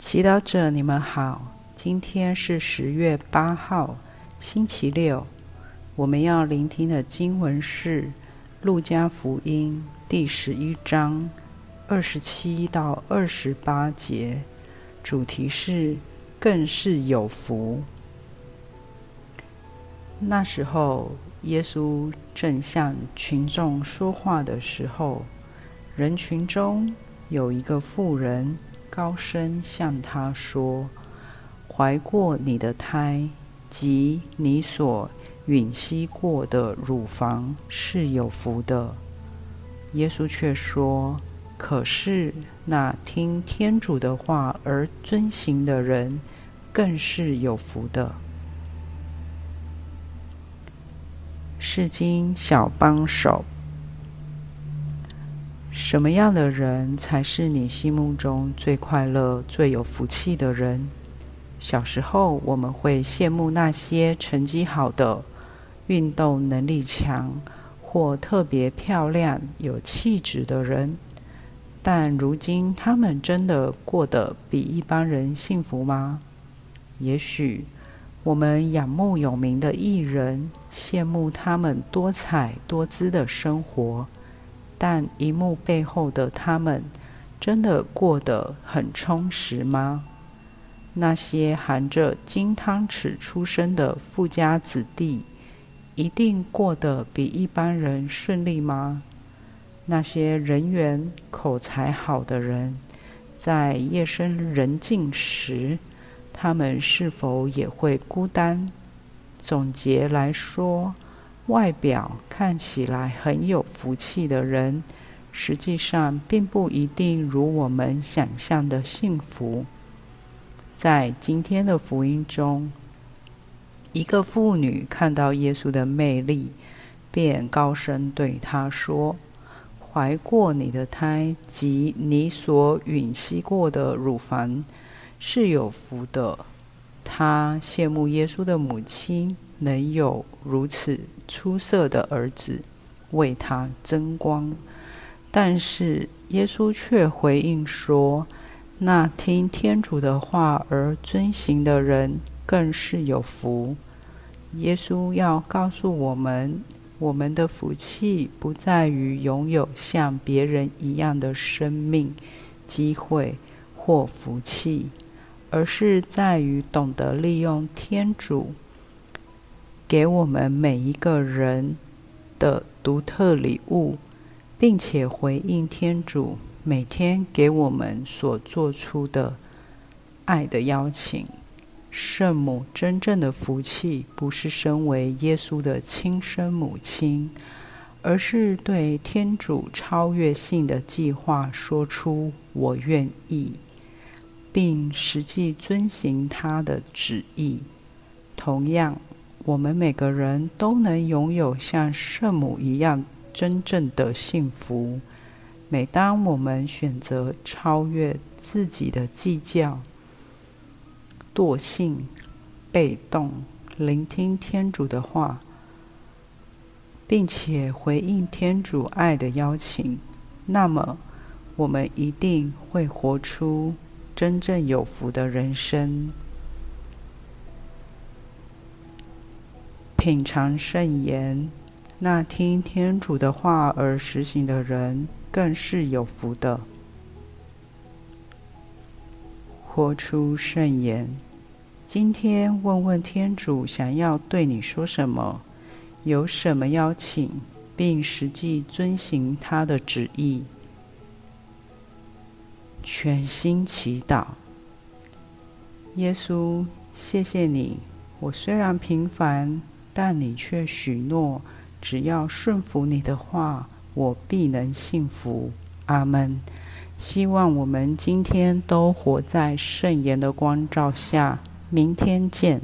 祈祷者，你们好。今天是十月八号，星期六。我们要聆听的经文是《路加福音》第十一章二十七到二十八节，主题是“更是有福”。那时候，耶稣正向群众说话的时候，人群中有一个妇人。高声向他说：“怀过你的胎及你所吮吸过的乳房是有福的。”耶稣却说：“可是那听天主的话而遵行的人，更是有福的。”是经小帮手。什么样的人才是你心目中最快乐、最有福气的人？小时候，我们会羡慕那些成绩好的、运动能力强或特别漂亮、有气质的人。但如今，他们真的过得比一般人幸福吗？也许，我们仰慕有名的艺人，羡慕他们多彩多姿的生活。但荧幕背后的他们，真的过得很充实吗？那些含着金汤匙出生的富家子弟，一定过得比一般人顺利吗？那些人缘口才好的人，在夜深人静时，他们是否也会孤单？总结来说。外表看起来很有福气的人，实际上并不一定如我们想象的幸福。在今天的福音中，一个妇女看到耶稣的魅力，便高声对他说：“怀过你的胎及你所吮吸过的乳房是有福的。”她羡慕耶稣的母亲。能有如此出色的儿子为他争光，但是耶稣却回应说：“那听天主的话而遵行的人更是有福。”耶稣要告诉我们，我们的福气不在于拥有像别人一样的生命、机会或福气，而是在于懂得利用天主。给我们每一个人的独特礼物，并且回应天主每天给我们所做出的爱的邀请。圣母真正的福气，不是身为耶稣的亲生母亲，而是对天主超越性的计划说出“我愿意”，并实际遵行他的旨意。同样。我们每个人都能拥有像圣母一样真正的幸福。每当我们选择超越自己的计较、惰性、被动，聆听天主的话，并且回应天主爱的邀请，那么我们一定会活出真正有福的人生。品尝圣言，那听天主的话而实行的人，更是有福的。活出圣言，今天问问天主想要对你说什么，有什么邀请，并实际遵行他的旨意。全心祈祷，耶稣，谢谢你，我虽然平凡。但你却许诺，只要顺服你的话，我必能幸福。阿门。希望我们今天都活在圣言的光照下。明天见。